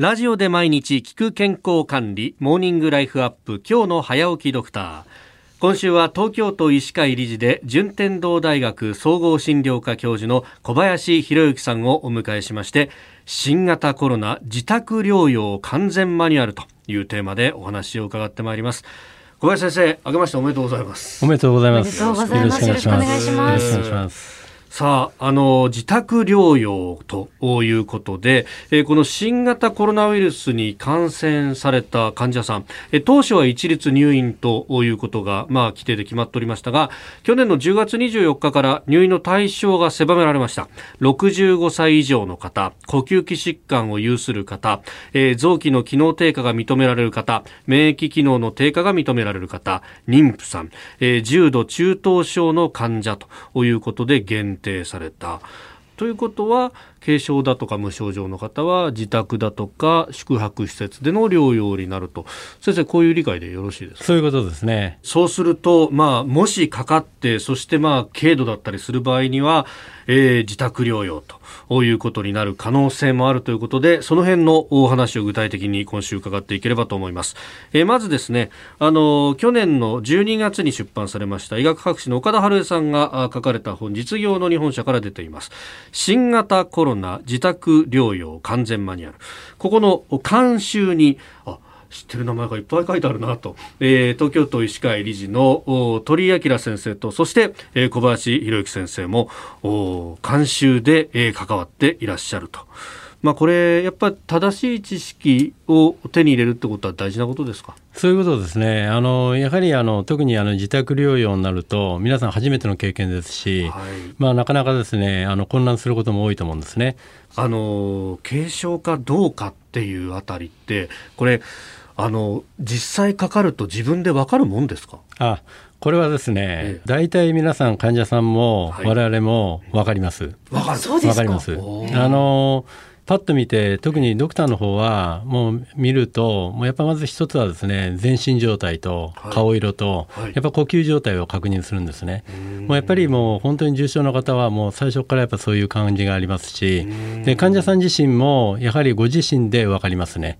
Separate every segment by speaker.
Speaker 1: ラジオで毎日聞く健康管理モーニングライフアップ今日の早起きドクター今週は東京都医師会理事で順天堂大学総合診療科教授の小林博之さんをお迎えしまして新型コロナ自宅療養完全マニュアルというテーマでお話を伺ってまいります小林先生、あけましておめでとうございます。
Speaker 2: おめでとうございます。
Speaker 3: おめでとうございます。よろしくお願いします。よろしくお願いします。
Speaker 1: さあ、あの、自宅療養ということで、えー、この新型コロナウイルスに感染された患者さん、えー、当初は一律入院ということが、まあ、規定で決まっておりましたが、去年の10月24日から入院の対象が狭められました。65歳以上の方、呼吸器疾患を有する方、えー、臓器の機能低下が認められる方、免疫機能の低下が認められる方、妊婦さん、えー、重度中等症の患者ということで限定定された。ということは軽症だとか無症状の方は自宅だとか宿泊施設での療養になると。先生こういう理解でよろしいですか？
Speaker 2: そういうことですね。
Speaker 1: そうすると、まあ、もしかかってそしてまあ軽度だったりする場合には、えー、自宅療養ということになる可能性もあるということでその辺のお話を具体的に今週伺っていければと思います、えー、まずですねあの去年の12月に出版されました医学博士の岡田春江さんが書かれた本実業の日本社から出ています。新型コロナ自宅療養完全マニュアルここの監修にあ知ってる名前がいっぱい書いてあるなと、えー、東京都医師会理事の鳥居明先生とそして、えー、小林博之先生も監修で、えー、関わっていらっしゃると。まあ、これ、やっぱり正しい知識を手に入れるってことは大事なことですか？
Speaker 2: そういうことですね、あのやはりあの特にあの自宅療養になると、皆さん初めての経験ですし、はい、まあ、なかなかですねあの混乱することも多いと思うんですね。
Speaker 1: あの軽症かどうかっていうあたりって、これ、あの実際かかると自分で分かるもんですか？
Speaker 2: あこれはですね、大体皆さん患者さんも我々も分かります。
Speaker 1: 分かる。
Speaker 2: 分か。ります。あのパッと見て特にドクターの方はもう見るともうやっぱまず一つはですね全身状態と顔色と、やっぱ呼吸状態を確認するんですね。もうやっぱりもう本当に重症の方はもう最初からやっぱそういう感じがありますしで患者さん自身もやはりご自身で分かりますね。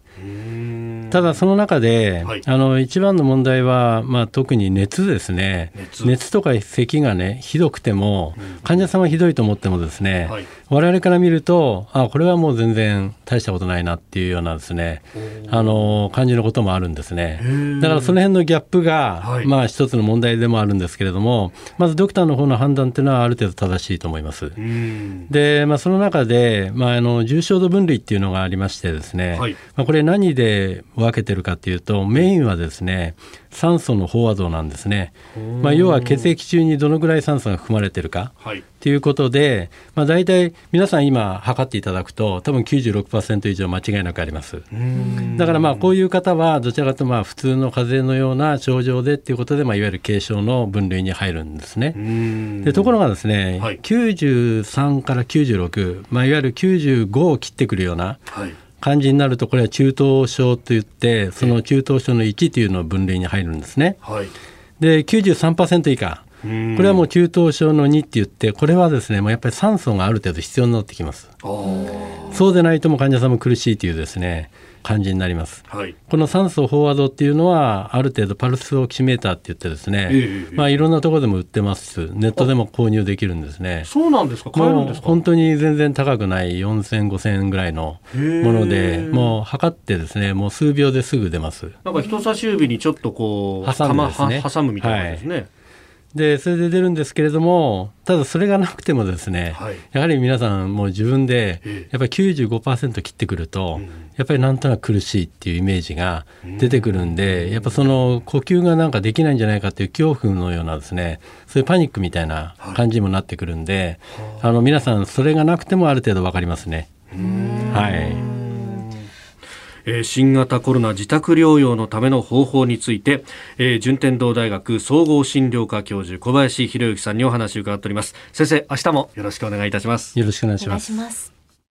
Speaker 2: ただその中で、はい、あの一番の問題は、まあ、特に熱ですね。熱。とか咳がねひどくても、うん、患者さんはひどいと思ってもですね、はい、我々から見るとあこれはもう全然大したことないなっていうようなですねあの感じのこともあるんですね。だからその辺のギャップが、はい、まあ一つの問題でもあるんですけれどもまずドクターの方の判断っていうのはある程度正しいと思います。で、まあ、その中で、まあ、あの重症度分類っていうのがありましてですね、まあ、これ何で分けてるかというとメインはですね酸素の飽和度なんですね、まあ、要は血液中にどのぐらい酸素が含まれてるか、はい、ということで、まあ、大体皆さん今測っていただくと多分96%以上間違いなくあります。だからまあこういう方はどちらかとまあ普通の風邪のような症状でっていうことで、まあ、いわゆる軽症の分類に入るんですね。でところがですね、はい、93から96、まあ、いわゆる95を切ってくるような、はい感じになるとこれは中等症といってその中等症の1というの分類に入るんですね。はい、で93%以下これはもう中等症の2って言ってこれはですねもうやっぱり酸素がある程度必要になってきます。そうでないとも患者さんも苦しいというですね感じになります、はい、この酸素飽和度っていうのはある程度パルスオキシメーターって言ってですね、えー、まあいろんなところでも売ってます。ネットでも購入できるんです。ね
Speaker 1: そうなんですか？買えるんですか？
Speaker 2: 本当に全然高くない4000、5000円ぐらいのものでもう測ってですねもう数秒ですぐ出ます。
Speaker 1: なんか人差し指にちょっとこう
Speaker 2: 挟むね。
Speaker 1: 挟むみたいなですね、はい
Speaker 2: でそれで出るんですけれどもただそれがなくてもですね、はい、やはり皆さんもう自分でやっぱり95%切ってくると、うん、やっぱりなんとなく苦しいっていうイメージが出てくるんで、うん、やっぱその呼吸がなんかできないんじゃないかっていう恐怖のようなですねそういうパニックみたいな感じにもなってくるんで、はい、あの皆さんそれがなくてもある程度分かりますね。はい
Speaker 1: えー、新型コロナ自宅療養のための方法について、えー、順天堂大学総合診療科教授小林博之さんにお話を伺っております。先生明日もよろしくお願いいたします。
Speaker 2: よろしくお願いします。